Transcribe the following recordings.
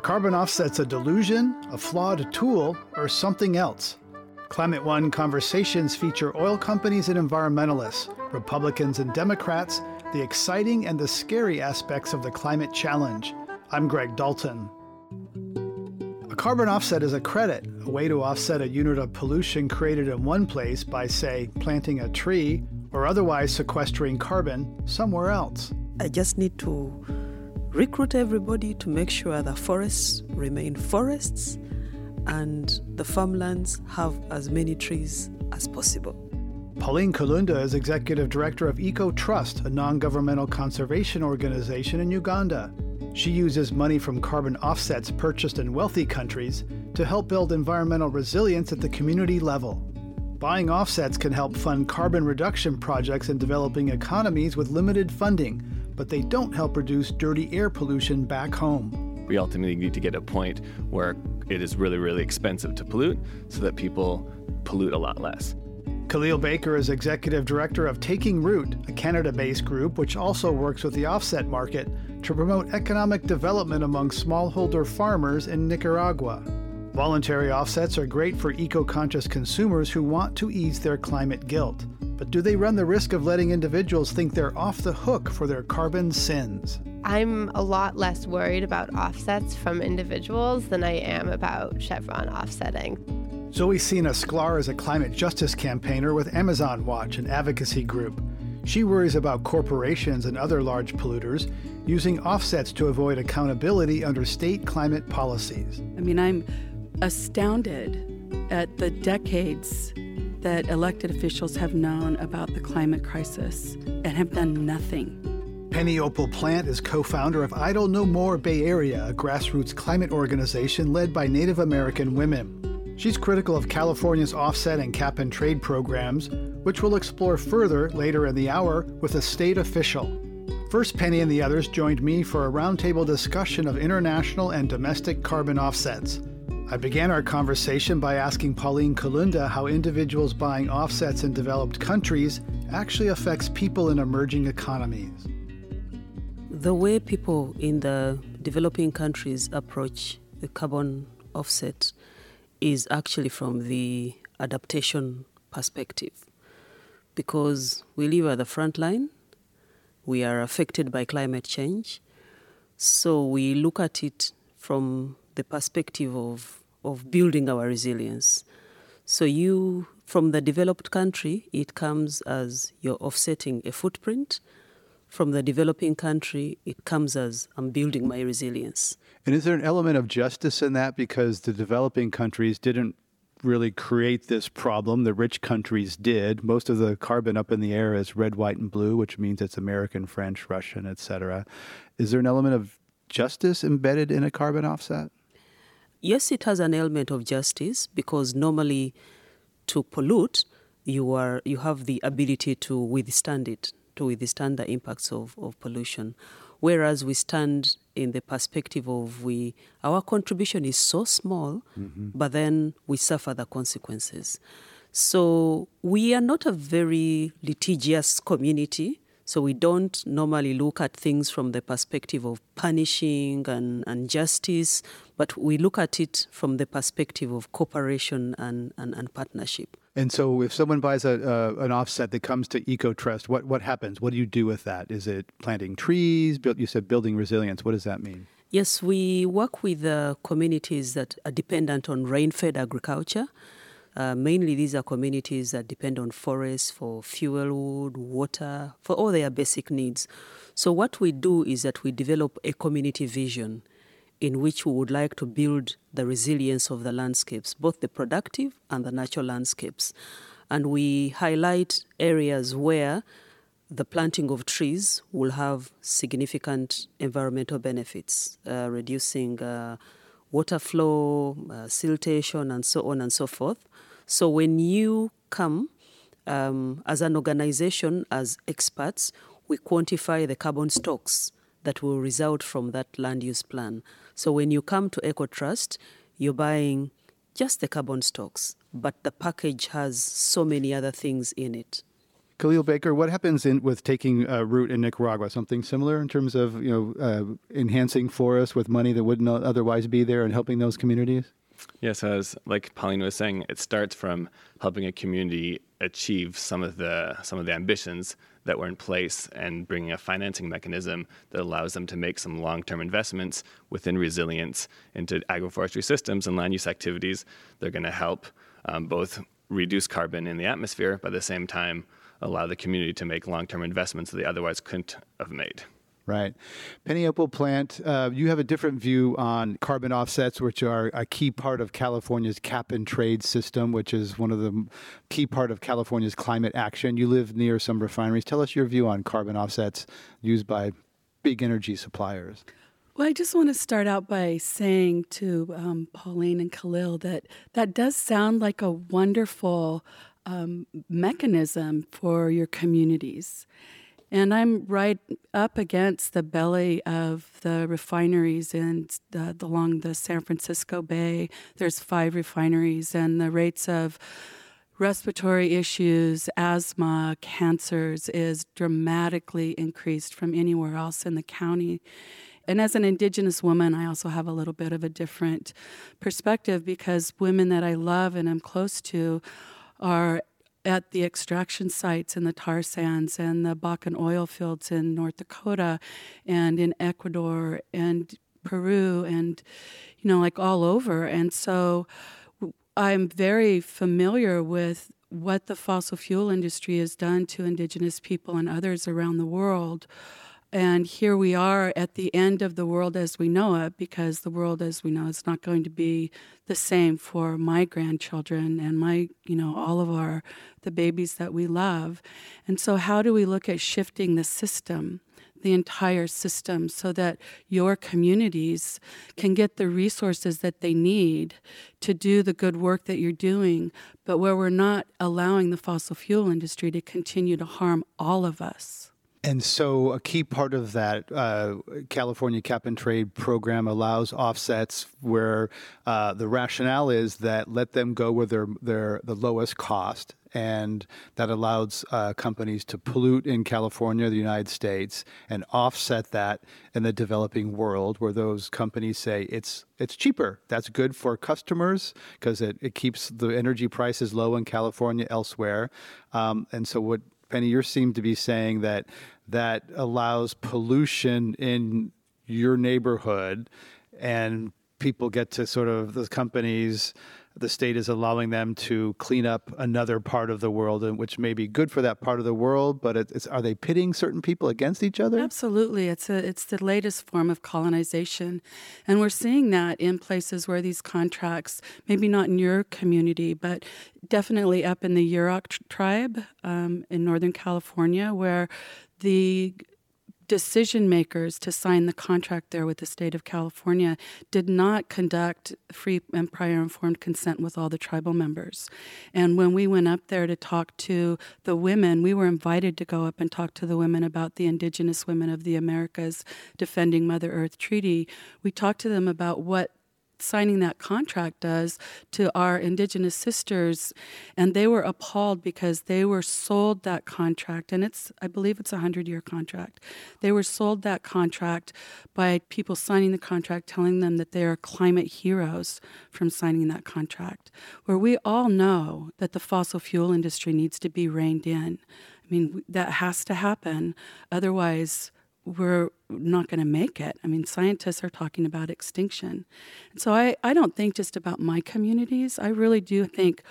carbon offsets a delusion, a flawed tool, or something else? Climate One conversations feature oil companies and environmentalists, Republicans and Democrats, the exciting and the scary aspects of the climate challenge. I'm Greg Dalton. A carbon offset is a credit, a way to offset a unit of pollution created in one place by, say, planting a tree or otherwise sequestering carbon somewhere else. I just need to recruit everybody to make sure the forests remain forests and the farmlands have as many trees as possible. Pauline Kalunda is executive director of Eco Trust, a non governmental conservation organization in Uganda. She uses money from carbon offsets purchased in wealthy countries to help build environmental resilience at the community level. Buying offsets can help fund carbon reduction projects in developing economies with limited funding, but they don't help reduce dirty air pollution back home. We ultimately need to get a point where it is really, really expensive to pollute so that people pollute a lot less. Kahlil Baker is executive director of Taking Root, a Canada based group which also works with the offset market to promote economic development among smallholder farmers in Nicaragua. Voluntary offsets are great for eco conscious consumers who want to ease their climate guilt. But do they run the risk of letting individuals think they're off the hook for their carbon sins? I'm a lot less worried about offsets from individuals than I am about Chevron offsetting. Zoe Sina Sklar is a climate justice campaigner with Amazon Watch, an advocacy group. She worries about corporations and other large polluters using offsets to avoid accountability under state climate policies. I mean, I'm astounded at the decades that elected officials have known about the climate crisis and have done nothing. Penny Opal Plant is co founder of Idle No More Bay Area, a grassroots climate organization led by Native American women. She's critical of California's offset and cap and trade programs, which we'll explore further later in the hour with a state official. First, Penny and the others joined me for a roundtable discussion of international and domestic carbon offsets. I began our conversation by asking Pauline Kalunda how individuals buying offsets in developed countries actually affects people in emerging economies. The way people in the developing countries approach the carbon offset is actually from the adaptation perspective. Because we live at the front line, we are affected by climate change, so we look at it from the perspective of of building our resilience. So you, from the developed country, it comes as you're offsetting a footprint. From the developing country, it comes as I'm building my resilience. And is there an element of justice in that because the developing countries didn't really create this problem. The rich countries did. Most of the carbon up in the air is red, white, and blue, which means it's American, French, Russian, etc. Is there an element of justice embedded in a carbon offset? Yes, it has an element of justice because normally to pollute, you are you have the ability to withstand it, to withstand the impacts of, of pollution. Whereas we stand in the perspective of we our contribution is so small, mm-hmm. but then we suffer the consequences. So we are not a very litigious community so we don't normally look at things from the perspective of punishing and, and justice, but we look at it from the perspective of cooperation and, and, and partnership. And so, if someone buys a, uh, an offset that comes to EcoTrust, what, what happens? What do you do with that? Is it planting trees? Build, you said building resilience. What does that mean? Yes, we work with uh, communities that are dependent on rain fed agriculture. Uh, mainly, these are communities that depend on forests for fuel wood, water, for all their basic needs. So, what we do is that we develop a community vision in which we would like to build the resilience of the landscapes, both the productive and the natural landscapes. And we highlight areas where the planting of trees will have significant environmental benefits, uh, reducing uh, water flow, uh, siltation, and so on and so forth. So when you come um, as an organization, as experts, we quantify the carbon stocks that will result from that land use plan. So when you come to EcoTrust, you're buying just the carbon stocks, but the package has so many other things in it. Kahlil Baker, what happens in, with taking uh, root in Nicaragua? Something similar in terms of you know uh, enhancing forests with money that wouldn't otherwise be there and helping those communities. Yes, as like Pauline was saying, it starts from helping a community achieve some of the some of the ambitions that were in place and bringing a financing mechanism that allows them to make some long-term investments within resilience into agroforestry systems and land use activities. They're going to help um, both reduce carbon in the atmosphere, but at the same time allow the community to make long-term investments that they otherwise couldn't have made. Right. Penny Opal Plant, uh, you have a different view on carbon offsets, which are a key part of California's cap and trade system, which is one of the key part of California's climate action. You live near some refineries. Tell us your view on carbon offsets used by big energy suppliers. Well, I just want to start out by saying to um, Pauline and Kahlil that that does sound like a wonderful um, mechanism for your communities. And I'm right up against the belly of the refineries in the, along the San Francisco Bay. There's five refineries, and the rates of respiratory issues, asthma, cancers is dramatically increased from anywhere else in the county. And as an Indigenous woman, I also have a little bit of a different perspective because women that I love and I'm close to are at the extraction sites in the tar sands and the Bakken oil fields in North Dakota and in Ecuador and Peru and, you know, like all over. And so I'm very familiar with what the fossil fuel industry has done to indigenous people and others around the world. And here we are at the end of the world as we know it, because the world as we know it's not going to be the same for my grandchildren and my, you know, all of our, the babies that we love. And so, how do we look at shifting the system? the entire system so that your communities can get the resources that they need to do the good work that you're doing, but where we're not allowing the fossil fuel industry to continue to harm all of us. And so, a key part of that uh, California cap and trade program allows offsets where uh, the rationale is that let them go where they're, they're the lowest cost. And that allows uh, companies to pollute in California, the United States, and offset that in the developing world, where those companies say it's it's cheaper. That's good for customers because it, it keeps the energy prices low in California elsewhere. Um, and so, what Penny, you seem to be saying that that allows pollution in your neighborhood and people get to sort of the companies the state is allowing them to clean up another part of the world, and which may be good for that part of the world. But it's, are they pitting certain people against each other? Absolutely, it's a it's the latest form of colonization, and we're seeing that in places where these contracts, maybe not in your community, but definitely up in the Yurok tribe um, in Northern California, where the decision makers to sign the contract there with the state of California did not conduct free and prior informed consent with all the tribal members. And when we went up there to talk to the women, we were invited to go up and talk to the women about the Indigenous Women of the Americas Defending Mother Earth Treaty. We talked to them about what signing that contract does to our indigenous sisters. And they were appalled because they were sold that contract and it's i believe it's a 100 year contract. They were sold that contract by people signing the contract telling them that they are climate heroes from signing that contract where we all know that the fossil fuel industry needs to be reined in. I mean that has to happen. Otherwise we're not going to make it. I mean, scientists are talking about extinction. And so I, I don't think just about my communities. I really do think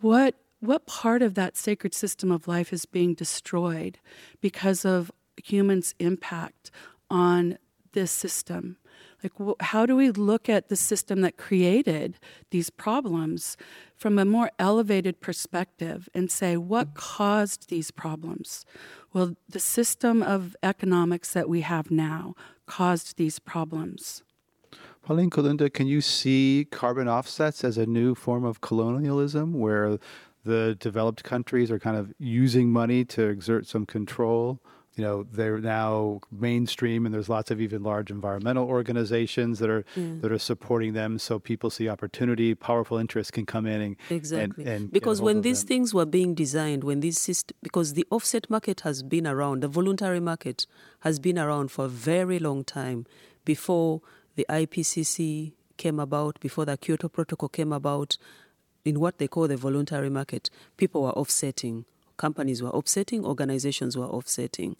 what what part of that sacred system of life is being destroyed because of humans' impact on this system? Like, how do we look at the system that created these problems from a more elevated perspective and say, what caused these problems? Well, the system of economics that we have now caused these problems. Pauline Kalunda, can you see carbon offsets as a new form of colonialism where the developed countries are kind of using money to exert some control you know they're now mainstream and there's lots of even large environmental organizations that are Mm. that are supporting them so people see opportunity powerful interests can come in and Exactly. and, and because when these them. things were being designed, when these syst- because the offset market has been around, the voluntary market has been around for a very long time before the IPCC came about, before the Kyoto Protocol came about. In what they call the voluntary market, people were offsetting. Companies were offsetting, organizations were offsetting.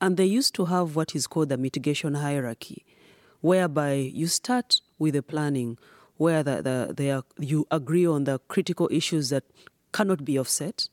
And they used to have what is called the mitigation hierarchy, whereby you start with the planning, where the, the, they are, you agree on the critical issues that cannot be offset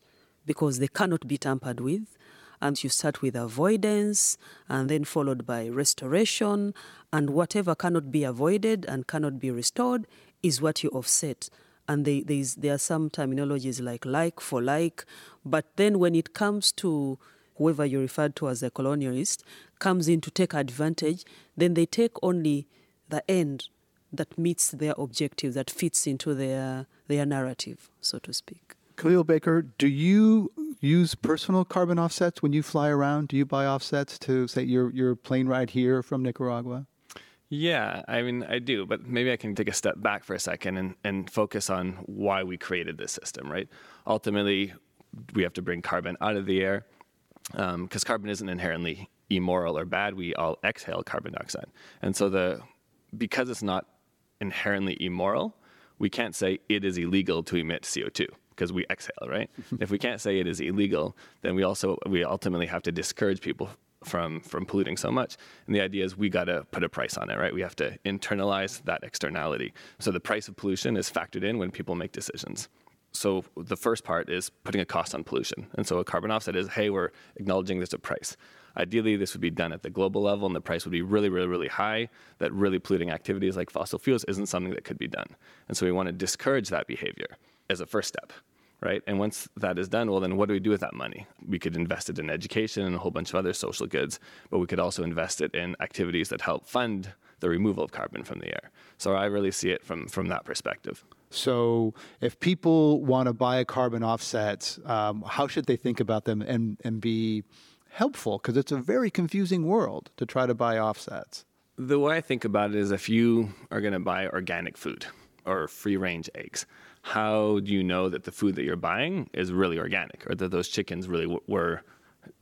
because they cannot be tampered with. And you start with avoidance, and then followed by restoration, and whatever cannot be avoided and cannot be restored is what you offset. And they, there are some terminologies like like for like, but then when it comes to whoever you referred to as a colonialist comes in to take advantage, then they take only the end that meets their objective, that fits into their their narrative, so to speak. Kahlil Baker, do you use personal carbon offsets when you fly around? Do you buy offsets to say your your plane ride here from Nicaragua? Yeah, I mean, I do, but maybe I can take a step back for a second and, and focus on why we created this system, right? Ultimately, we have to bring carbon out of the air um, because carbon isn't inherently immoral or bad. We all exhale carbon dioxide. And so, the because it's not inherently immoral, we can't say it is illegal to emit CO2 because we exhale, right? if we can't say it is illegal, then we also we ultimately have to discourage people from from polluting so much. And the idea is we got to put a price on it, right? We have to internalize that externality. So the price of pollution is factored in when people make decisions. So the first part is putting a cost on pollution. And so a carbon offset is, hey, we're acknowledging there's a price. Ideally, this would be done at the global level, and the price would be really, really, really high. That really polluting activities like fossil fuels isn't something that could be done. And so we want to discourage that behavior as a first step right? And once that is done, well, then what do we do with that money? We could invest it in education and a whole bunch of other social goods, but we could also invest it in activities that help fund the removal of carbon from the air. So I really see it from from that perspective. So, if people want to buy a carbon offset, um, how should they think about them and, and be helpful? Because it's a very confusing world to try to buy offsets. The way I think about it is if you are going to buy organic food or free range eggs, how do you know that the food that you're buying is really organic or that those chickens really w- were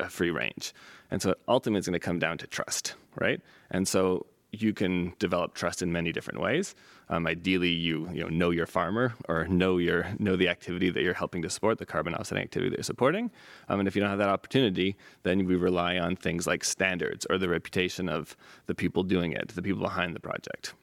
free range? And so ultimately it's going to come down to trust, right? And so you can develop trust in many different ways. Um, ideally, you you know know your farmer or know your know the activity that you're helping to support, the carbon offsetting activity that you're supporting. Um, and if you don't have that opportunity, then we rely on things like standards or the reputation of the people doing it, the people behind the project.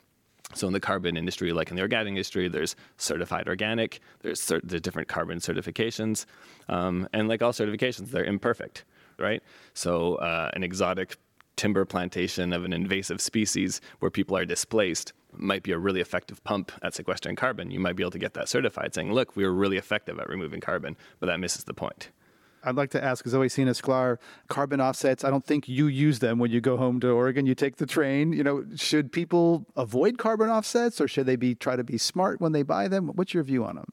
So in the carbon industry, like in the organic industry, there's certified organic. There's cert- different carbon certifications, um, and like all certifications, they're imperfect, right? So uh, an exotic timber plantation of an invasive species where people are displaced might be a really effective pump at sequestering carbon. You might be able to get that certified, saying, "Look, we were really effective at removing carbon," but that misses the point. I'd like to ask Zoe Sina Sklar, carbon offsets. I don't think you use them when you go home to Oregon. You take the train. You know, should people avoid carbon offsets, or should they be try to be smart when they buy them? What's your view on them?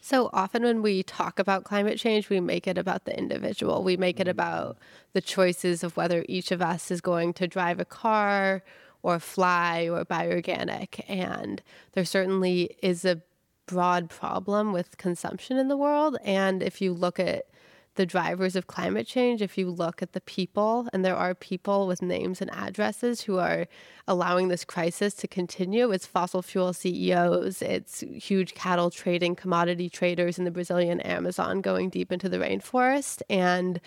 So often when we talk about climate change, we make it about the individual. We make it mm. about the choices of whether each of us is going to drive a car or fly or buy organic. And there certainly is a broad problem with consumption in the world. And if you look at the drivers of climate change, if you look at the people, and there are people with names and addresses who are allowing this crisis to continue, it's fossil fuel CEOs, it's huge cattle trading, commodity traders in the Brazilian Amazon going deep into the rainforest. And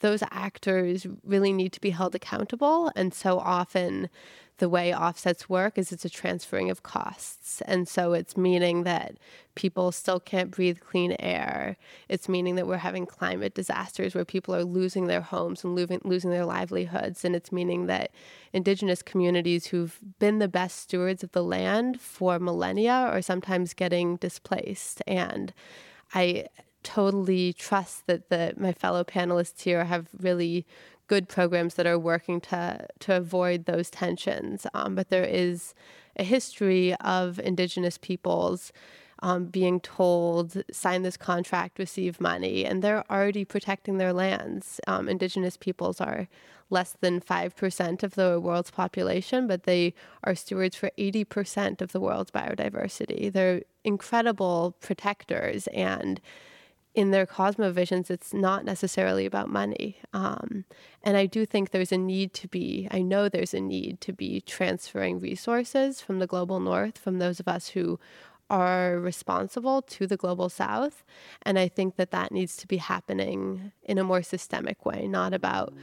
those actors really need to be held accountable. And so often, the way offsets work is it's a transferring of costs. And so it's meaning that people still can't breathe clean air. It's meaning that we're having climate disasters where people are losing their homes and losing, their livelihoods. And it's meaning that indigenous communities who've been the best stewards of the land for millennia are sometimes getting displaced. And I totally trust that the my fellow panelists here have really good programs that are working to to avoid those tensions. Um, but there is a history of Indigenous peoples um, being told, sign this contract, receive money, and they're already protecting their lands. Um, indigenous peoples are less than 5% of the world's population, but they are stewards for 80% of the world's biodiversity. They're incredible protectors and in their cosmovisions, it's not necessarily about money. Um, and I do think there's a need to be, I know there's a need to be transferring resources from the global north, from those of us who are responsible to the global south. And I think that that needs to be happening in a more systemic way, not about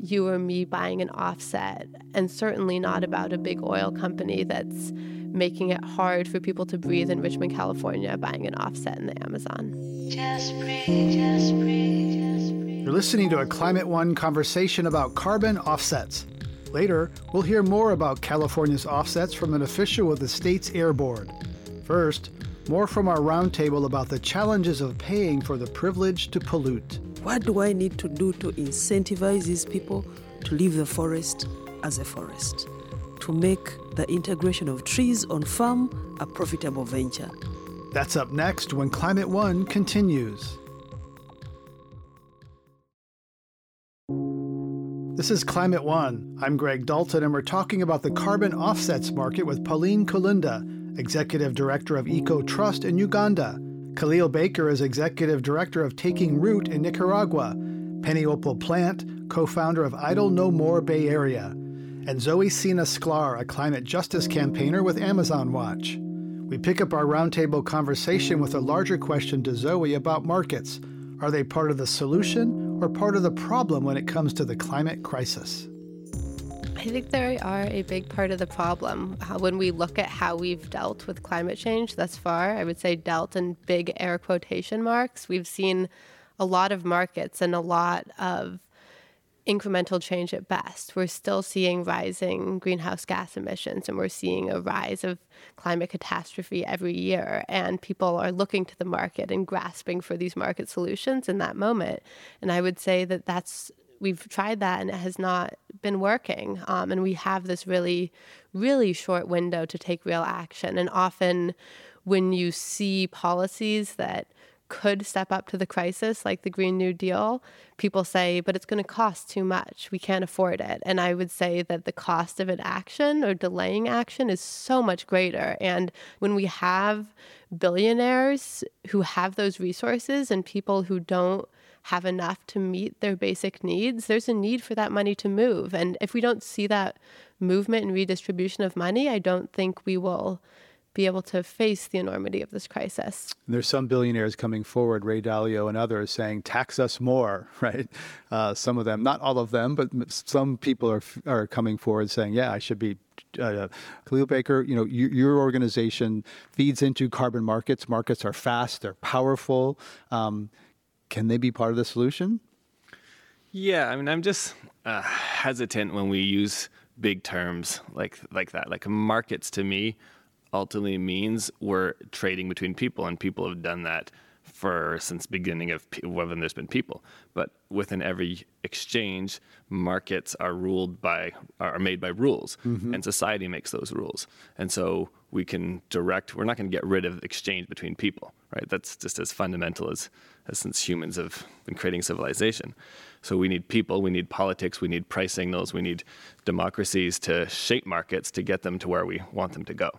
you or me buying an offset, and certainly not about a big oil company that's making it hard for people to breathe in Richmond, California, buying an offset in the Amazon. Just breathe, just breathe, just breathe. You're listening to a Climate One conversation about carbon offsets. Later, we'll hear more about California's offsets from an official with the state's air board. First, more from our roundtable about the challenges of paying for the privilege to pollute. What do I need to do to incentivize these people to leave the forest as a forest? To make the integration of trees on farm a profitable venture. That's up next when Climate One continues. This is Climate One. I'm Greg Dalton, and we're talking about the carbon offsets market with Pauline Kalunda, Executive Director of Eco Trust in Uganda. Kahlil Baker is Executive Director of Taking Root in Nicaragua. Penny Opal Plant, co founder of Idle No More Bay Area and Zoe Sina Sklar, a climate justice campaigner with Amazon Watch. We pick up our roundtable conversation with a larger question to Zoe about markets. Are they part of the solution or part of the problem when it comes to the climate crisis? I think they are a big part of the problem. When we look at how we've dealt with climate change thus far, I would say dealt in big air quotation marks. We've seen a lot of markets and a lot of incremental change at best. We're still seeing rising greenhouse gas emissions and we're seeing a rise of climate catastrophe every year. And people are looking to the market and grasping for these market solutions in that moment. And I would say that that's we've tried that and it has not been working. Um, and we have this really, really short window to take real action. And often when you see policies that could step up to the crisis, like the Green New Deal, people say, but it's going to cost too much. We can't afford it. And I would say that the cost of an action or delaying action is so much greater. And when we have billionaires who have those resources and people who don't have enough to meet their basic needs, there's a need for that money to move. And if we don't see that movement and redistribution of money, I don't think we will be able to face the enormity of this crisis. There's some billionaires coming forward, Ray Dalio and others, saying tax us more, right? Uh, some of them, not all of them, but some people are are coming forward saying, yeah, I should be. Uh, Kahlil Baker, you know, you, your organization feeds into carbon markets. Markets are fast, they're powerful. Um, can they be part of the solution? Yeah, I mean, I'm just uh, hesitant when we use big terms like like that. Like markets to me ultimately means we're trading between people, and people have done that for since beginning of when there's been people. But within every exchange, markets are ruled by are made by rules, mm-hmm. and society makes those rules. And so we can direct. We're not going to get rid of exchange between people, right? That's just as fundamental as, as since humans have been creating civilization. So we need people, we need politics, we need price signals, we need democracies to shape markets to get them to where we want them to go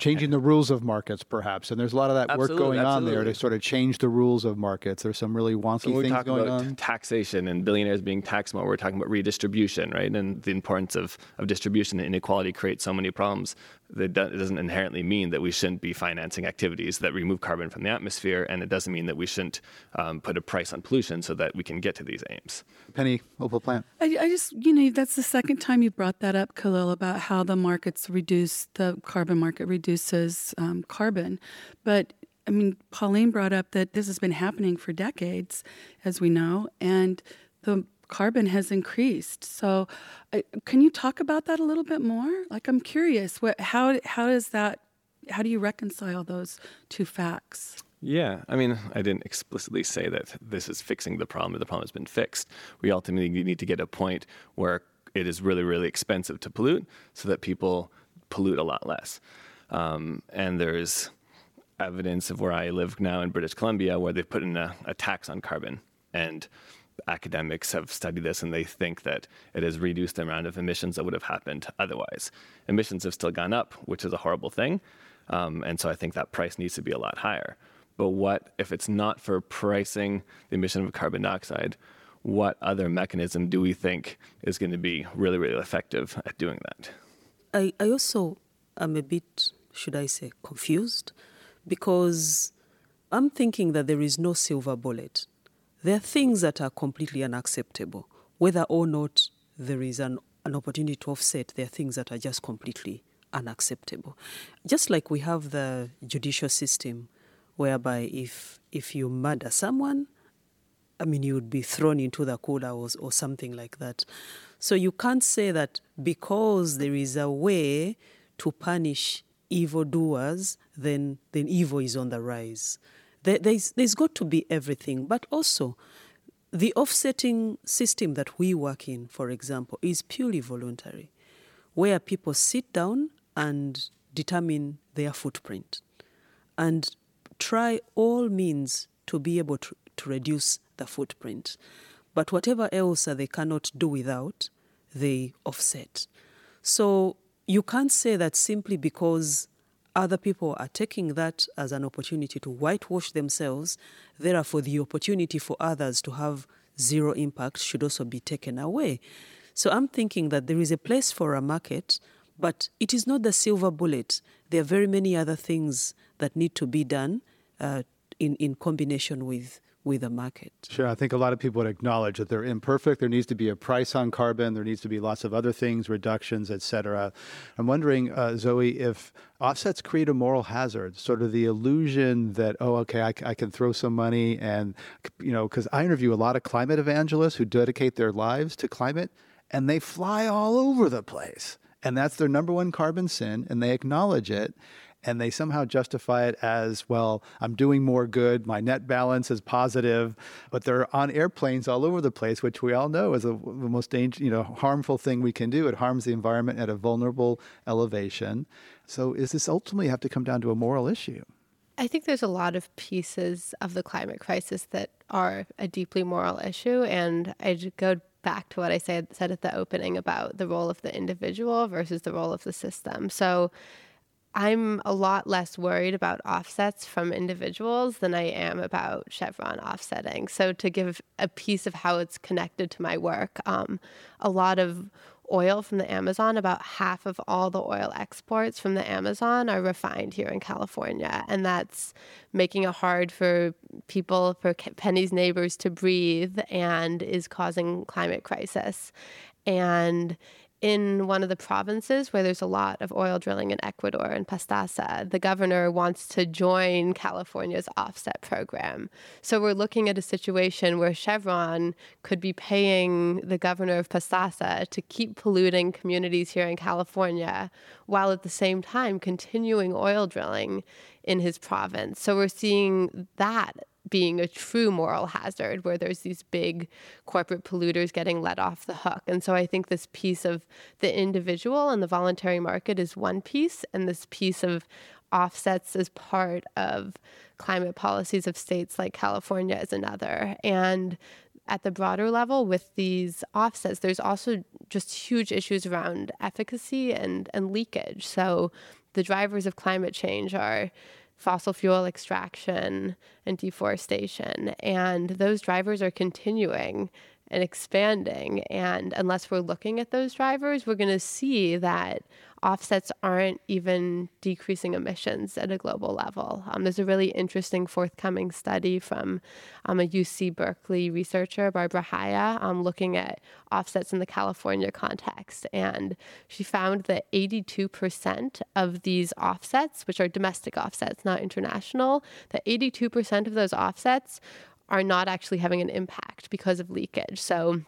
changing the rules of markets, perhaps. And there's a lot of that absolutely, work going absolutely. on there to sort of change the rules of markets. There's some really wonky so things going on. Taxation and billionaires being taxed more. We're talking about redistribution, right? And the importance of, of distribution and inequality creates so many problems it doesn't inherently mean that we shouldn't be financing activities that remove carbon from the atmosphere, and it doesn't mean that we shouldn't um, put a price on pollution so that we can get to these aims. Penny Opal Plant. I, I just, you know, that's the second time you brought that up, Kahlil, about how the markets reduce the carbon market reduces um, carbon, but I mean, Pauline brought up that this has been happening for decades, as we know, and the carbon has increased. So, uh, can you talk about that a little bit more? Like, I'm curious, what, how how does that, how do you reconcile those two facts? Yeah, I mean, I didn't explicitly say that this is fixing the problem. The problem has been fixed. We ultimately need to get a point where it is really, really expensive to pollute, so that people pollute a lot less. Um, and there's evidence of where I live now in British Columbia, where they've put in a, a tax on carbon. And academics have studied this and they think that it has reduced the amount of emissions that would have happened otherwise. Emissions have still gone up, which is a horrible thing. Um, and so I think that price needs to be a lot higher. But what if it's not for pricing the emission of carbon dioxide? What other mechanism do we think is going to be really, really effective at doing that? I, I also am a bit, should I say, confused because I'm thinking that there is no silver bullet. There are things that are completely unacceptable, whether or not there is an, an opportunity to offset, there are things that are just completely unacceptable. Just like we have the judicial system, whereby if if you murder someone, I mean, you would be thrown into the cooler or, or something like that. So you can't say that because there is a way to punish evildoers, then then evil is on the rise. There, there's there's got to be everything, but also the offsetting system that we work in, for example, is purely voluntary, where people sit down and determine their footprint and try all means to be able to, to reduce the footprint. But whatever else they cannot do without, they offset. So you can't say that simply because other people are taking that as an opportunity to whitewash themselves, therefore, the opportunity for others to have zero impact should also be taken away. So I'm thinking that there is a place for a market, but it is not the silver bullet. There are very many other things that need to be done uh, in, in combination with with the market. Sure. I think a lot of people would acknowledge that they're imperfect. There needs to be a price on carbon. There needs to be lots of other things, reductions, et cetera. I'm wondering, uh, Zoe, if offsets create a moral hazard, sort of the illusion that, oh, okay, I, I can throw some money and, you know, because I interview a lot of climate evangelists who dedicate their lives to climate and they fly all over the place. And that's their number one carbon sin, and they acknowledge it and they somehow justify it as, well, I'm doing more good, my net balance is positive, but they're on airplanes all over the place, which we all know is a, the most dangerous, you know, harmful thing we can do. It harms the environment at a vulnerable elevation. So is this ultimately have to come down to a moral issue? I think there's a lot of pieces of the climate crisis that are a deeply moral issue. And I go back to what I said, said at the opening about the role of the individual versus the role of the system. So I'm a lot less worried about offsets from individuals than I am about Chevron offsetting. So, to give a piece of how it's connected to my work, um, a lot of oil from the Amazon, about half of all the oil exports from the Amazon are refined here in California. And that's making it hard for people, for Penny's neighbors to breathe and is causing climate crisis. And in one of the provinces where there's a lot of oil drilling in Ecuador and Pastaza, the governor wants to join California's offset program. So we're looking at a situation where Chevron could be paying the governor of Pastaza to keep polluting communities here in California while at the same time continuing oil drilling in his province. So we're seeing that being a true moral hazard where there's these big corporate polluters getting let off the hook. And so I think this piece of the individual and the voluntary market is one piece, and this piece of offsets as part of climate policies of states like California is another. And at the broader level with these offsets, there's also just huge issues around efficacy and, and leakage. So the drivers of climate change are fossil fuel extraction and deforestation. And those drivers are continuing and expanding. And unless we're looking at those drivers, we're going to see that offsets aren't even decreasing emissions at a global level. Um, there's a really interesting forthcoming study from um, a UC Berkeley researcher, Barbara Haya, um, looking at offsets in the California context. And she found that 82% of these offsets, which are domestic offsets, not international, that 82% of those offsets are not actually having an impact because of leakage. So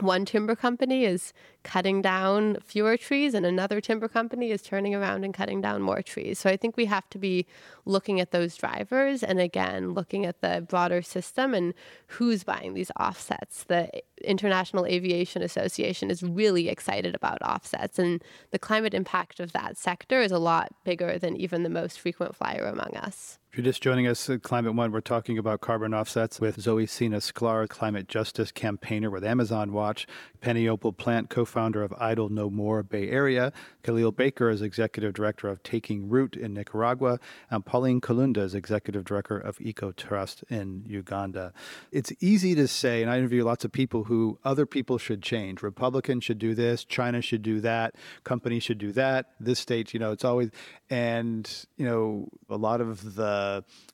one timber company is cutting down fewer trees and another timber company is turning around and cutting down more trees. So I think we have to be looking at those drivers and again looking at the broader system and who's buying these offsets. The International Aviation Association is really excited about offsets and the climate impact of that sector is a lot bigger than even the most frequent flyer among us. If you're just joining us at Climate One, we're talking about carbon offsets with Zoe Sina Sklar, climate justice campaigner with Amazon Watch, Penny Opal Plant, co founder of Idle No More Bay Area, Kahlil Baker is executive director of Taking Root in Nicaragua, and Pauline Kalunda is executive director of Eco Trust in Uganda. It's easy to say, and I interview lots of people who other people should change. Republicans should do this, China should do that, companies should do that, this state, you know, it's always, and, you know, a lot of the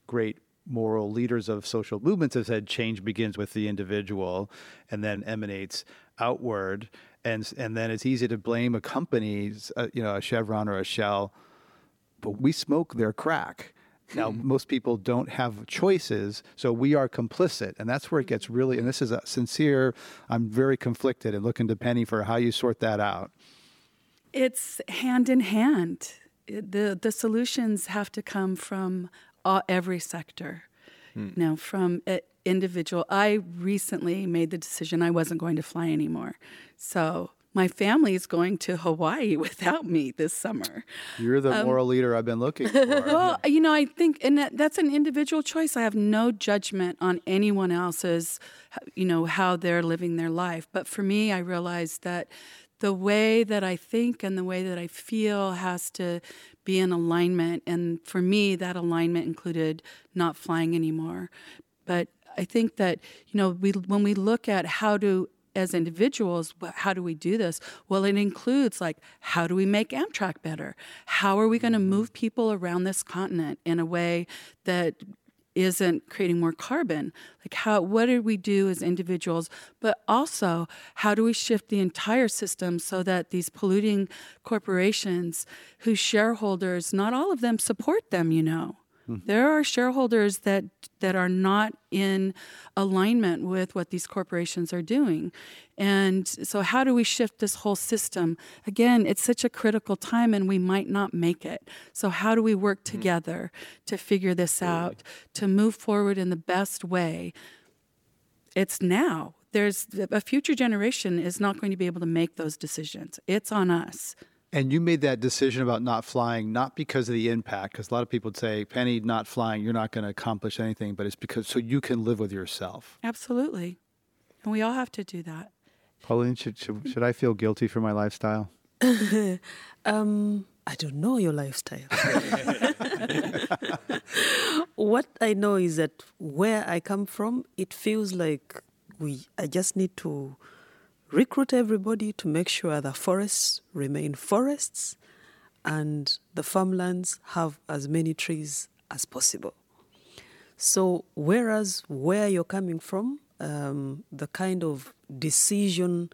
great moral leaders of social movements have said change begins with the individual and then emanates outward. And and then it's easy to blame a company uh, you know a Chevron or a Shell but we smoke their crack. Now hmm. most people don't have choices so we are complicit and that's where it gets really and this is a sincere i'm very conflicted and looking to penny for how you sort that out. It's hand in hand. The the solutions have to come from all, every sector. Hmm. You know, from individual. I recently made the decision I wasn't going to fly anymore. So my family is going to Hawaii without me this summer. You're the um, moral leader I've been looking for. well, you know, I think, and that, that's an individual choice. I have no judgment on anyone else's, you know, how they're living their life. But for me, I realized that the way that I think and the way that I feel has to be in alignment. And for me, that alignment included not flying anymore. But I think that, you know, we, when we look at how to as individuals, how do we do this? Well, it includes like, how do we make Amtrak better? How are we going to mm-hmm. move people around this continent in a way that isn't creating more carbon. Like how what do we do as individuals? But also how do we shift the entire system so that these polluting corporations whose shareholders not all of them support them you know Mm-hmm. There are shareholders that that are not in alignment with what these corporations are doing. And so how do we shift this whole system? Again, it's such a critical time and we might not make it. So how do we work mm-hmm. together to figure this out, to move forward in the best way? It's now. There's a future generation is not going to be able to make those decisions. It's on us. And you made that decision about not flying not because of the impact, because a lot of people would say, Penny, not flying, you're not going to accomplish anything, but it's because so you can live with yourself. Absolutely. And we all have to do that. Pauline, should, should, should I feel guilty for my lifestyle? um, I don't know your lifestyle. what I know is that where I come from, it feels like we. I just need to recruit everybody to make sure the forests remain forests and the farmlands have as many trees as possible. So, whereas where you're coming from, um, the kind of decision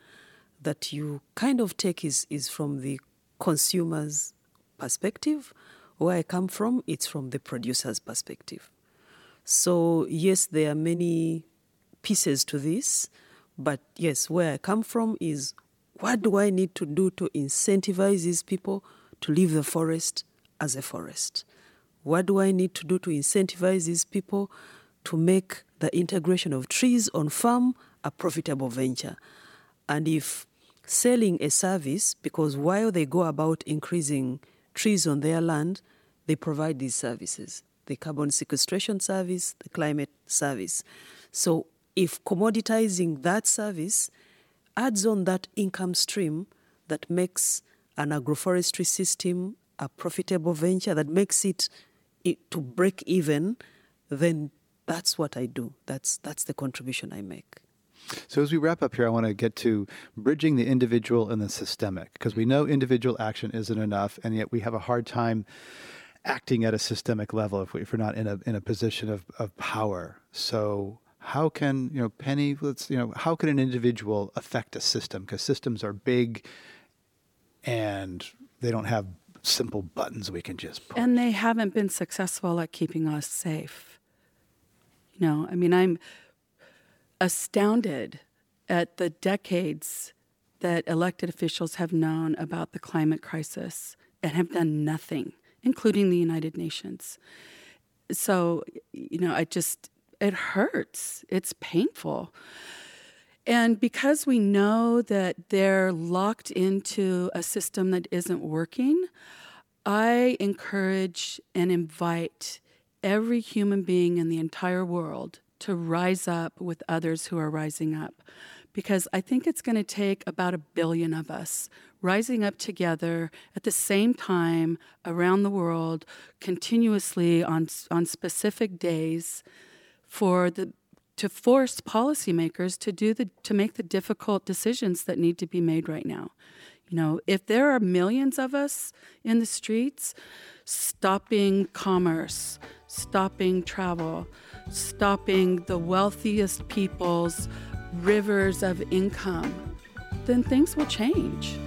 that you kind of take is, is from the consumer's perspective. Where I come from, it's from the producer's perspective. So, yes, there are many pieces to this. But yes, where I come from is what do I need to do to incentivize these people to leave the forest as a forest? What do I need to do to incentivize these people to make the integration of trees on farm a profitable venture? And if selling a service, because while they go about increasing trees on their land, they provide these services the carbon sequestration service, the climate service. So if commoditizing that service adds on that income stream that makes an agroforestry system a profitable venture, that makes it, it to break even, then that's what I do. That's, that's the contribution I make. So, as we wrap up here, I want to get to bridging the individual and the systemic, because we know individual action isn't enough, and yet we have a hard time acting at a systemic level if, we, are not in a, in a position of, of power. So, how can you know penny let's you know how can an individual affect a system? Because systems are big and they don't have simple buttons we can just push. and they haven't been successful at keeping us safe. You know i mean i'm astounded at the decades that elected officials have known about the climate crisis and have done nothing including the united nations. So you know i just it hurts. It's painful. And because we know that they're locked into a system that isn't working, I encourage and invite every human being in the entire world to rise up with others who are rising up. Because I think it's going to take about a billion of us rising up together at the same time around the world, continuously on, on specific days, for the to force policymakers to do the to make the difficult decisions that need to be made right now. You know, if there are millions of us in the streets stopping commerce, stopping travel, stopping the wealthiest people's rivers of income, then things will change.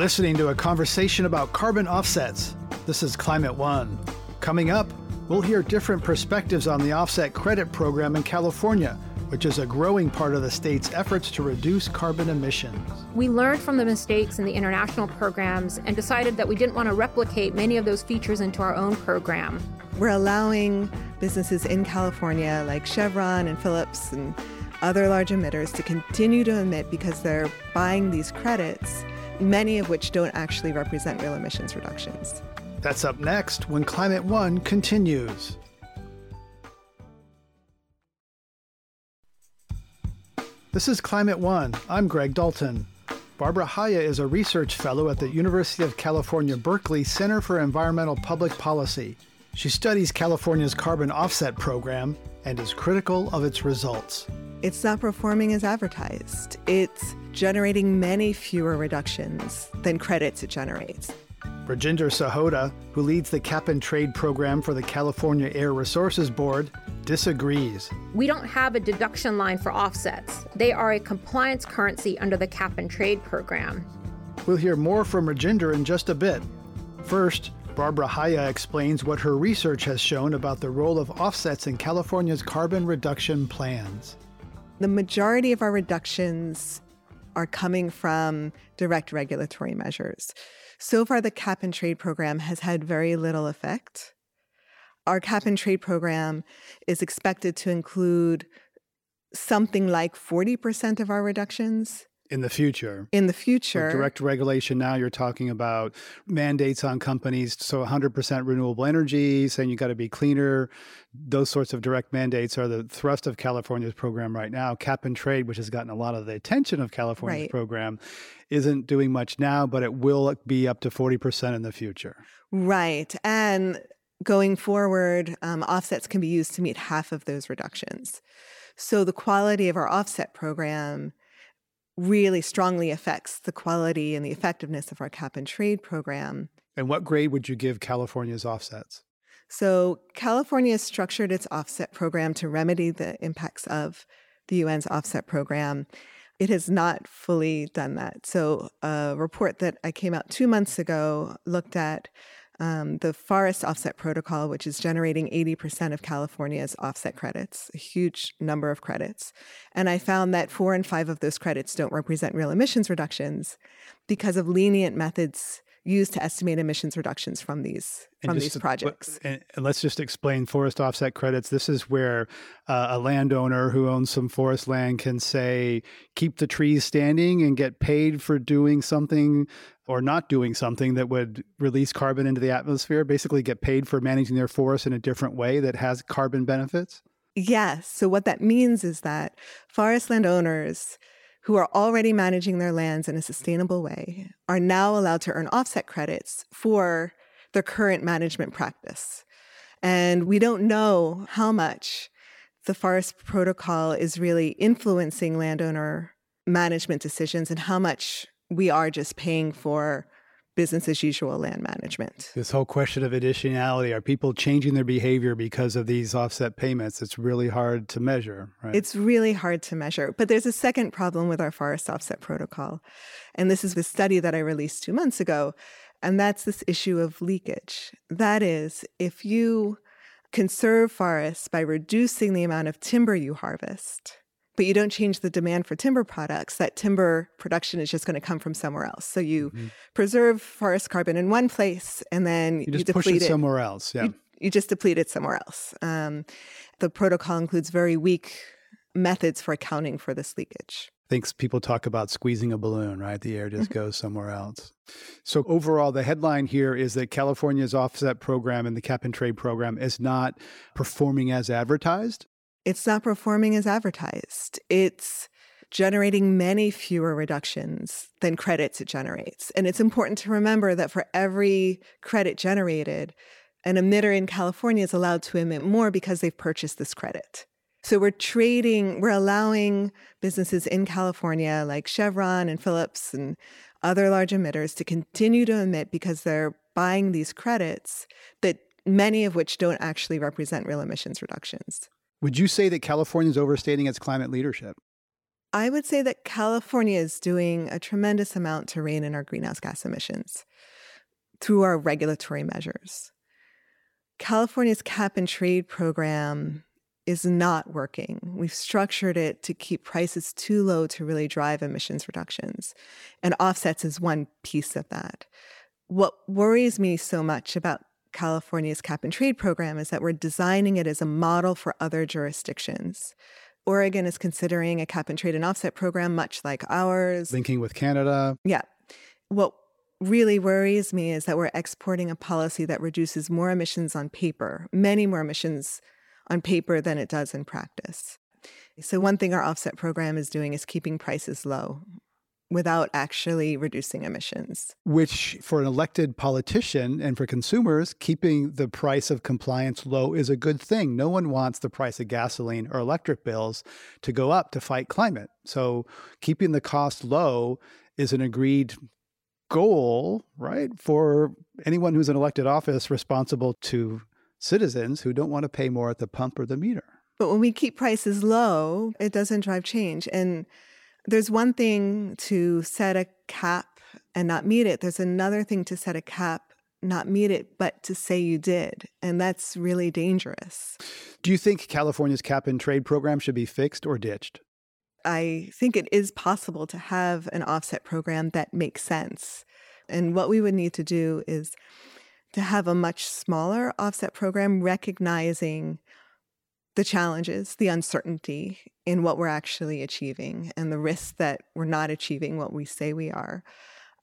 Listening to a conversation about carbon offsets. This is Climate One. Coming up, we'll hear different perspectives on the offset credit program in California which is a growing part of the state's efforts to reduce carbon emissions. We learned from the mistakes in the international programs and decided that we didn't want to replicate many of those features into our own program. We're allowing businesses in California like Chevron and Phillips and other large emitters to continue to emit because they're buying these credits, many of which don't actually represent real emissions reductions. That's up next when Climate One continues. This is Climate One. I'm Greg Dalton. Barbara Haya is a research fellow at the University of California, Berkeley Center for Environmental Public Policy. She studies California's carbon offset program and is critical of its results. It's not performing as advertised. It's generating many fewer reductions than credits it generates. Rajinder Sahota, who leads the cap and trade program for the California Air Resources Board, disagrees. We don't have a deduction line for offsets. They are a compliance currency under the cap and trade program. We'll hear more from Rajinder in just a bit. First, Barbara Haya explains what her research has shown about the role of offsets in California's carbon reduction plans. The majority of our reductions are coming from direct regulatory measures. So far, the cap and trade program has had very little effect. Our cap and trade program is expected to include something like 40% of our reductions in the future. In the future. direct regulation now you're talking about mandates on companies so 100% renewable energy saying you got to be cleaner. Those sorts of direct mandates are the thrust of California's program right now. Cap and trade which has gotten a lot of the attention of California's right. program isn't doing much now but it will be up to 40% in the future. Right. And going forward um, offsets can be used to meet half of those reductions. So the quality of our offset program really strongly affects the quality and the effectiveness of our cap and trade program. And what grade would you give California's offsets? So, California has structured its offset program to remedy the impacts of the UN's offset program. It has not fully done that. So, a report that I came out two months ago looked at um, the forest offset protocol, which is generating 80% of California's offset credits, a huge number of credits. And I found that four and five of those credits don't represent real emissions reductions because of lenient methods used to estimate emissions reductions from these from these projects. And, and, let's just explain forest offset credits. This is where uh, a landowner who owns some forest land can say, keep the trees standing and get paid for doing something or not doing something that would release carbon into the atmosphere. Basically, get paid for managing their forest in a different way that has carbon benefits. Yes. So what that means is that forest landowners who are already managing their lands in a sustainable way are now allowed to earn offset credits for their current management practice. And we don't know how much the forest protocol is really influencing landowner management decisions and how much we are just paying for business as usual land management. This whole question of additionality are people changing their behavior because of these offset payments? It's really hard to measure, right? It's really hard to measure. But there's a second problem with our forest offset protocol. And this is the study that I released two months ago. And that's this issue of leakage. That is, if you conserve forests by reducing the amount of timber you harvest, but you don't change the demand for timber products, that timber production is just going to come from somewhere else. So you mm-hmm. preserve forest carbon in one place and then you just you push it, it, somewhere else. Yeah. You, you, just deplete it somewhere else. Um, the protocol includes very weak methods for accounting for this leakage. thinks people talk about squeezing a balloon, right? The air just goes somewhere else. So, overall, the headline here is that California's offset program and the cap and trade program is not performing as advertised. It's not performing as advertised. It's generating many fewer reductions than credits it generates. And it's important to remember that for every credit generated, an emitter in California is allowed to emit more because they've purchased this credit. So we're trading, we're allowing businesses in California like Chevron and Phillips and other large emitters to continue to emit because they're buying these credits that many of which don't actually represent real emissions reductions. Would you say that California is overstating its climate leadership? I would say that California is doing a tremendous amount to rein in our greenhouse gas emissions through our regulatory measures. California's cap and trade program is not working. We've structured it to keep prices too low to really drive emissions reductions. And offsets is one piece of that. What worries me so much about California's cap and trade program is that we're designing it as a model for other jurisdictions. Oregon is considering a cap and trade and offset program much like ours, linking with Canada. Yeah. What really worries me is that we're exporting a policy that reduces more emissions on paper, many more emissions on paper than it does in practice. So, one thing our offset program is doing is keeping prices low without actually reducing emissions. Which, for an elected politician and for consumers, keeping the price of compliance low is a good thing. No one wants the price of gasoline or electric bills to go up to fight climate. So, keeping the cost low is an agreed goal, right, for anyone who's in elected office responsible to citizens who don't want to pay more at the pump or the meter. But when we keep prices low, it doesn't drive change. And there's one thing to set a cap and not meet it. There's another thing to set a cap, not meet it, but to say you did. And that's really dangerous. Do you think California's cap and trade program should be fixed or ditched? I think it is possible to have an offset program that makes sense. And what we would need to do is to have a much smaller offset program, recognizing the challenges, the uncertainty in what we're actually achieving, and the risk that we're not achieving what we say we are.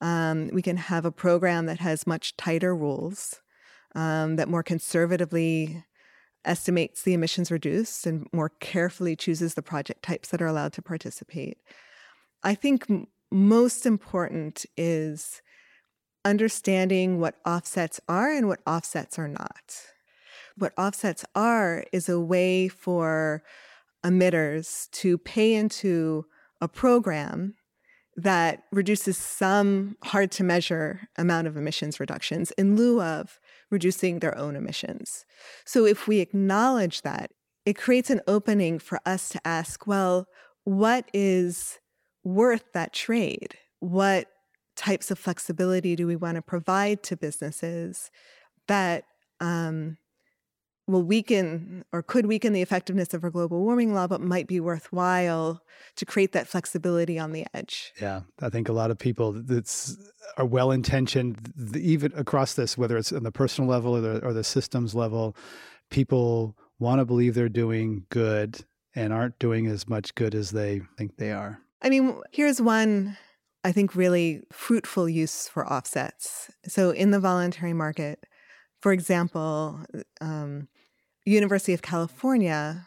Um, we can have a program that has much tighter rules, um, that more conservatively estimates the emissions reduced and more carefully chooses the project types that are allowed to participate. I think m- most important is understanding what offsets are and what offsets are not. What offsets are is a way for emitters to pay into a program that reduces some hard to measure amount of emissions reductions in lieu of reducing their own emissions. So if we acknowledge that, it creates an opening for us to ask, well, what is worth that trade? What types of flexibility do we want to provide to businesses that um, will weaken or could weaken the effectiveness of our global warming law, but might be worthwhile to create that flexibility on the edge. Yeah, I think a lot of people that's are well intentioned, even across this, whether it's on the personal level or the, or the systems level, people want to believe they're doing good and aren't doing as much good as they think they are. I mean, here's one I think, really fruitful use for offsets. So, in the voluntary market, for example, um, University of California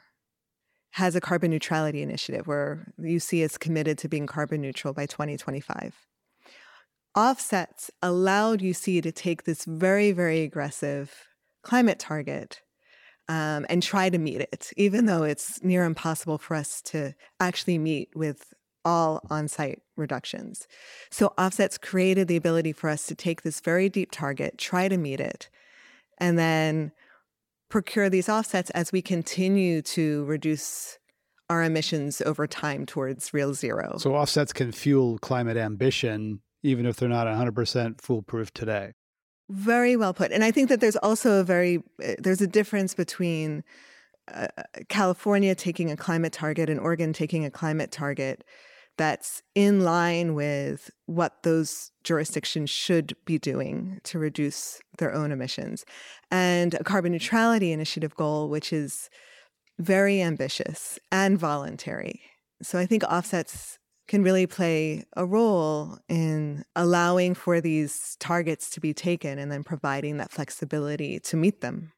has a carbon neutrality initiative where UC is committed to being carbon neutral by 2025. Offsets allowed UC to take this very, very aggressive climate target um, and try to meet it, even though it's near impossible for us to actually meet with all on site reductions. So, offsets created the ability for us to take this very deep target, try to meet it, and then procure these offsets as we continue to reduce our emissions over time towards real zero. So, offsets can fuel climate ambition, even if they're not 100% foolproof today. Very well put. And I think that there's also a very, eh, there's a difference between uh, California taking a climate target and Oregon taking a climate target that's in line with what those jurisdictions should be doing to reduce their own emissions. And a carbon neutrality initiative goal, which is very ambitious and voluntary. So I think offsets can really play a role in allowing for these targets to be taken and then providing that flexibility to meet them.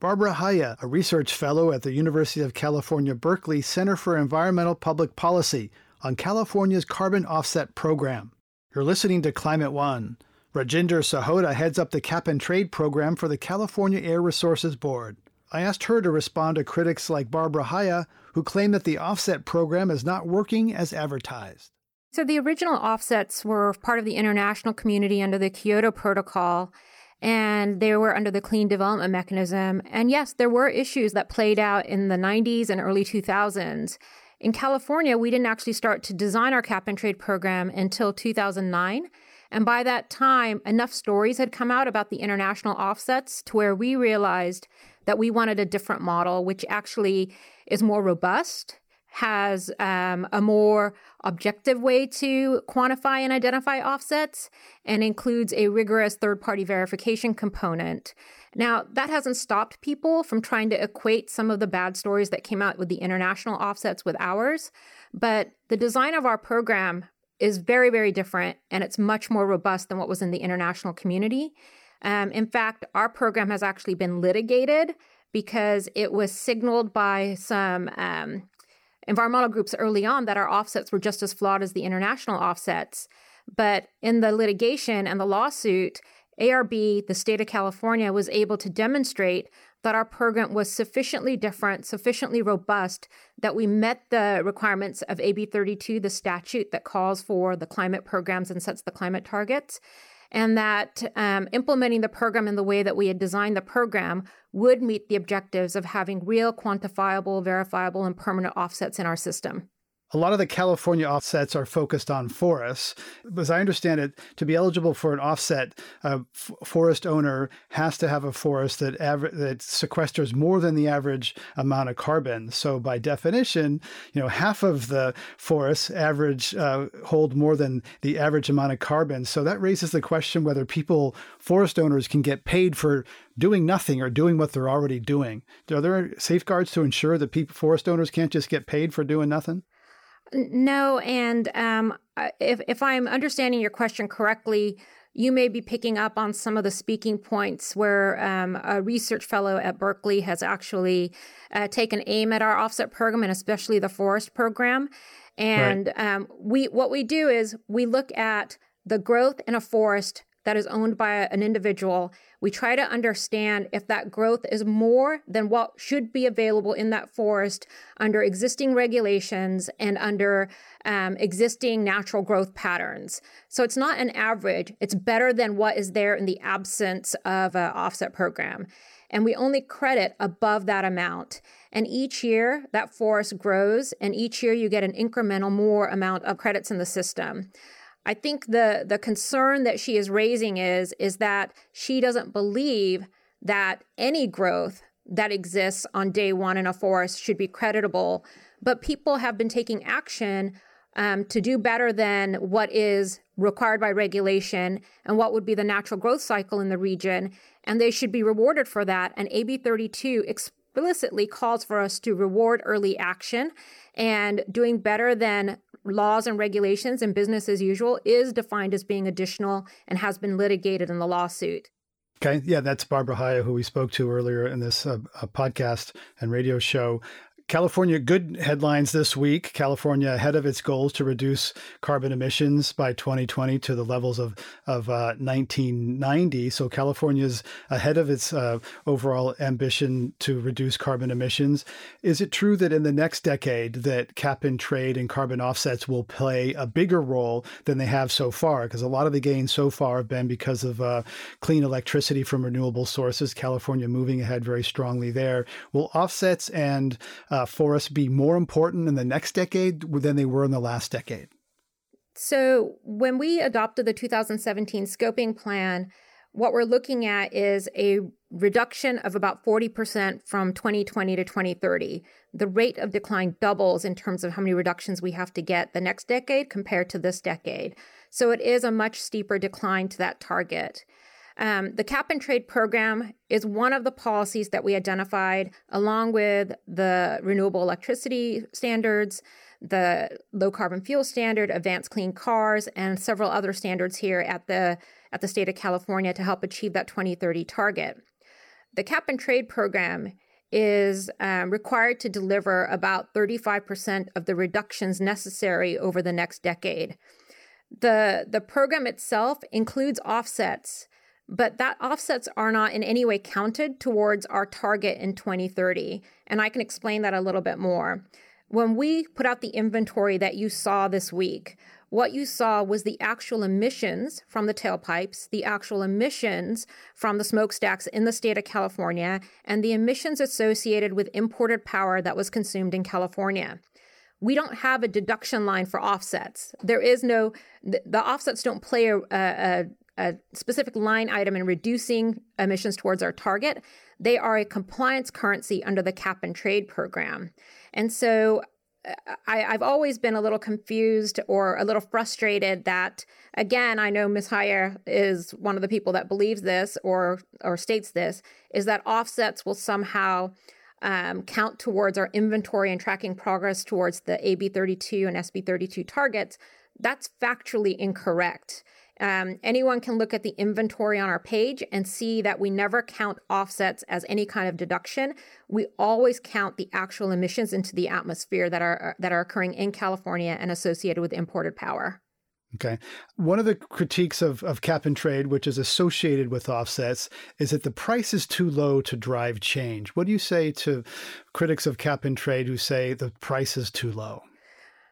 Barbara Haya, a research fellow at the University of California, Berkeley Center for Environmental Public Policy on California's carbon offset program. You're listening to Climate One. Rajinder Sahota heads up the cap and trade program for the California Air Resources Board. I asked her to respond to critics like Barbara Haya, who claim that the offset program is not working as advertised. So, the original offsets were part of the international community under the Kyoto Protocol, and they were under the Clean Development Mechanism. And yes, there were issues that played out in the 90s and early 2000s. In California, we didn't actually start to design our cap and trade program until 2009. And by that time, enough stories had come out about the international offsets to where we realized that we wanted a different model, which actually is more robust, has um, a more objective way to quantify and identify offsets, and includes a rigorous third party verification component. Now, that hasn't stopped people from trying to equate some of the bad stories that came out with the international offsets with ours, but the design of our program is very, very different and it's much more robust than what was in the international community. Um, in fact, our program has actually been litigated because it was signaled by some um, environmental groups early on that our offsets were just as flawed as the international offsets. But in the litigation and the lawsuit, ARB, the state of California, was able to demonstrate that our program was sufficiently different, sufficiently robust, that we met the requirements of AB 32, the statute that calls for the climate programs and sets the climate targets, and that um, implementing the program in the way that we had designed the program would meet the objectives of having real, quantifiable, verifiable, and permanent offsets in our system. A lot of the California offsets are focused on forests. As I understand it, to be eligible for an offset, a f- forest owner has to have a forest that aver- that sequesters more than the average amount of carbon. So, by definition, you know half of the forests average uh, hold more than the average amount of carbon. So that raises the question whether people, forest owners, can get paid for doing nothing or doing what they're already doing. Are there safeguards to ensure that people, forest owners can't just get paid for doing nothing? No, and um, if if I'm understanding your question correctly, you may be picking up on some of the speaking points where um, a research fellow at Berkeley has actually uh, taken aim at our offset program and especially the forest program. And right. um, we what we do is we look at the growth in a forest that is owned by an individual, we try to understand if that growth is more than what should be available in that forest under existing regulations and under um, existing natural growth patterns. So it's not an average, it's better than what is there in the absence of an offset program. And we only credit above that amount. And each year that forest grows, and each year you get an incremental more amount of credits in the system. I think the the concern that she is raising is is that she doesn't believe that any growth that exists on day one in a forest should be creditable. But people have been taking action um, to do better than what is required by regulation and what would be the natural growth cycle in the region. And they should be rewarded for that. And AB 32 explicitly calls for us to reward early action and doing better than laws and regulations and business as usual is defined as being additional and has been litigated in the lawsuit. Okay, yeah, that's Barbara Haya, who we spoke to earlier in this uh, uh podcast and radio show. California, good headlines this week. California ahead of its goals to reduce carbon emissions by 2020 to the levels of, of uh, 1990. So California's ahead of its uh, overall ambition to reduce carbon emissions. Is it true that in the next decade that cap and trade and carbon offsets will play a bigger role than they have so far? Because a lot of the gains so far have been because of uh, clean electricity from renewable sources. California moving ahead very strongly there. Will offsets and uh, uh, forests be more important in the next decade than they were in the last decade? So, when we adopted the 2017 scoping plan, what we're looking at is a reduction of about 40% from 2020 to 2030. The rate of decline doubles in terms of how many reductions we have to get the next decade compared to this decade. So it is a much steeper decline to that target. Um, the cap and trade program is one of the policies that we identified, along with the renewable electricity standards, the low carbon fuel standard, advanced clean cars, and several other standards here at the at the state of California to help achieve that 2030 target. The cap and trade program is um, required to deliver about 35% of the reductions necessary over the next decade. The, the program itself includes offsets, but that offsets are not in any way counted towards our target in 2030. And I can explain that a little bit more. When we put out the inventory that you saw this week, what you saw was the actual emissions from the tailpipes, the actual emissions from the smokestacks in the state of California, and the emissions associated with imported power that was consumed in California. We don't have a deduction line for offsets. There is no, the, the offsets don't play a, a, a specific line item in reducing emissions towards our target. They are a compliance currency under the cap and trade program. And so I, have always been a little confused or a little frustrated that, again, I know Ms. Haya is one of the people that believes this or or states this, is that offsets will somehow um, count towards our inventory and tracking progress towards the AB 32 and SB 32 targets. That's factually incorrect. Um, anyone can look at the inventory on our page and see that we never count offsets as any kind of deduction. We always count the actual emissions into the atmosphere that are that are occurring in California and associated with imported power. Okay. One of the critiques of, of cap and trade, which is associated with offsets, is that the price is too low to drive change. What do you say to critics of cap and trade who say the price is too low?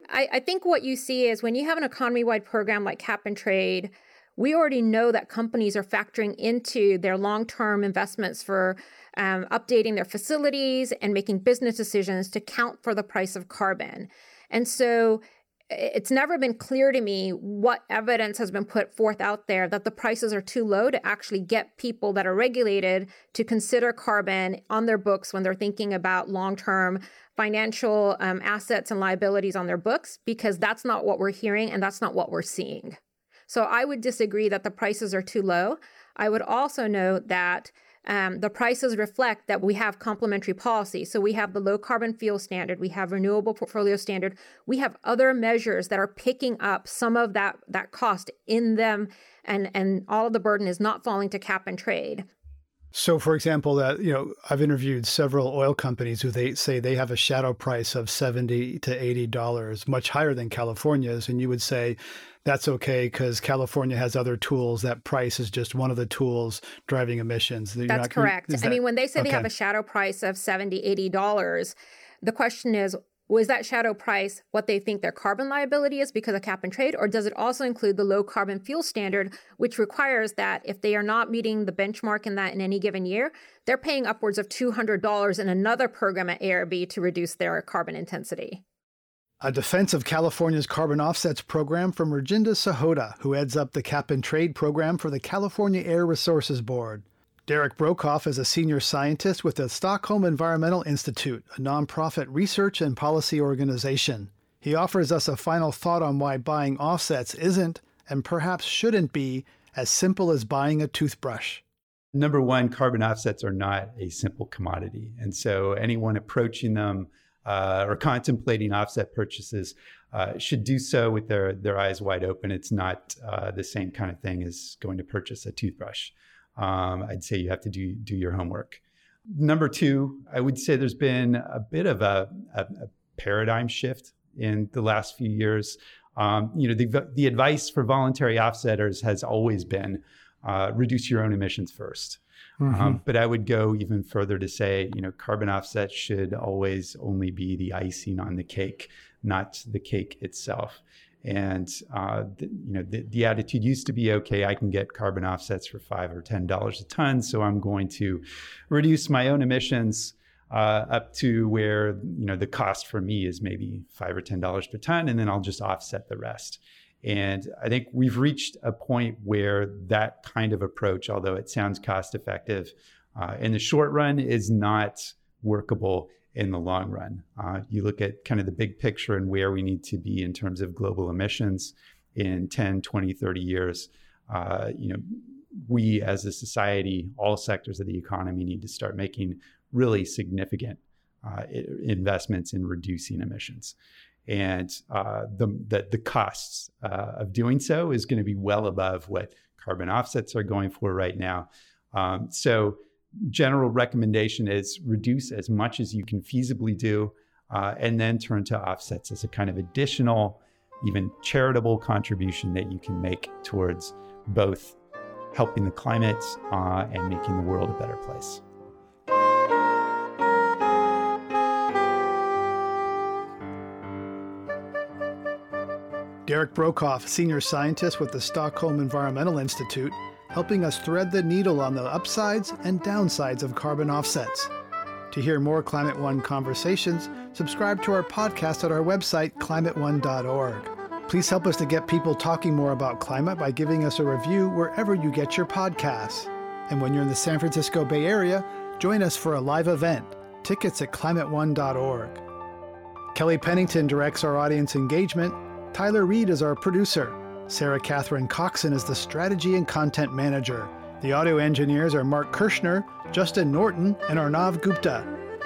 I, I think what you see is when you have an economy wide program like cap and trade, we already know that companies are factoring into their long term investments for um, updating their facilities and making business decisions to count for the price of carbon. And so it's never been clear to me what evidence has been put forth out there that the prices are too low to actually get people that are regulated to consider carbon on their books when they're thinking about long term financial um, assets and liabilities on their books, because that's not what we're hearing and that's not what we're seeing. So I would disagree that the prices are too low. I would also note that um, the prices reflect that we have complementary policy. So we have the low carbon fuel standard, we have renewable portfolio standard, we have other measures that are picking up some of that that cost in them, and and all of the burden is not falling to cap and trade. So, for example, that you know, I've interviewed several oil companies who they say they have a shadow price of seventy to eighty dollars, much higher than California's, and you would say that's okay because California has other tools. That price is just one of the tools driving emissions. You're that's not, correct. That, I mean, when they say okay. they have a shadow price of 70 $80, the question is, was that shadow price what they think their carbon liability is because of cap and trade, or does it also include the low carbon fuel standard, which requires that if they are not meeting the benchmark in that in any given year, they're paying upwards of $200 in another program at ARB to reduce their carbon intensity? A defense of California's carbon offsets program from Rajinder Sahota, who heads up the cap and trade program for the California Air Resources Board. Derek Broekhoff is a senior scientist with the Stockholm Environmental Institute, a nonprofit research and policy organization. He offers us a final thought on why buying offsets isn't, and perhaps shouldn't be, as simple as buying a toothbrush. Number one, carbon offsets are not a simple commodity. And so anyone approaching them uh, or contemplating offset purchases uh, should do so with their, their eyes wide open. It's not uh, the same kind of thing as going to purchase a toothbrush. Um, I'd say you have to do, do your homework. Number two, I would say there's been a bit of a, a, a paradigm shift in the last few years. Um, you know, the, the advice for voluntary offsetters has always been uh, reduce your own emissions first. Mm-hmm. Um, but I would go even further to say, you know, carbon offsets should always only be the icing on the cake, not the cake itself. And uh, the, you know, the, the, attitude used to be, okay, I can get carbon offsets for five or ten dollars a ton, so I'm going to reduce my own emissions uh, up to where you know the cost for me is maybe five or ten dollars per ton, and then I'll just offset the rest. And I think we've reached a point where that kind of approach, although it sounds cost effective uh, in the short run, is not workable in the long run. Uh, you look at kind of the big picture and where we need to be in terms of global emissions in 10, 20, 30 years. Uh, you know, we as a society, all sectors of the economy need to start making really significant uh, investments in reducing emissions. and uh, the, the, the costs uh, of doing so is going to be well above what carbon offsets are going for right now. Um, so, general recommendation is reduce as much as you can feasibly do, uh, and then turn to offsets as a kind of additional, even charitable contribution that you can make towards both helping the climate uh, and making the world a better place. Derek Broekhoff, senior scientist with the Stockholm Environmental Institute, helping us thread the needle on the upsides and downsides of carbon offsets. To hear more Climate One conversations, subscribe to our podcast at our website, climateone.org. Please help us to get people talking more about climate by giving us a review wherever you get your podcasts. And when you're in the San Francisco Bay Area, join us for a live event. Tickets at climateone.org. Kelly Pennington directs our audience engagement. Tyler Reed is our producer. Sarah Catherine Coxon is the strategy and content manager. The audio engineers are Mark Kirschner, Justin Norton, and Arnav Gupta.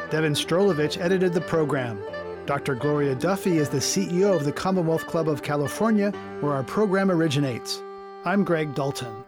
Devin Strolovich edited the program. Dr. Gloria Duffy is the CEO of the Commonwealth Club of California, where our program originates. I'm Greg Dalton.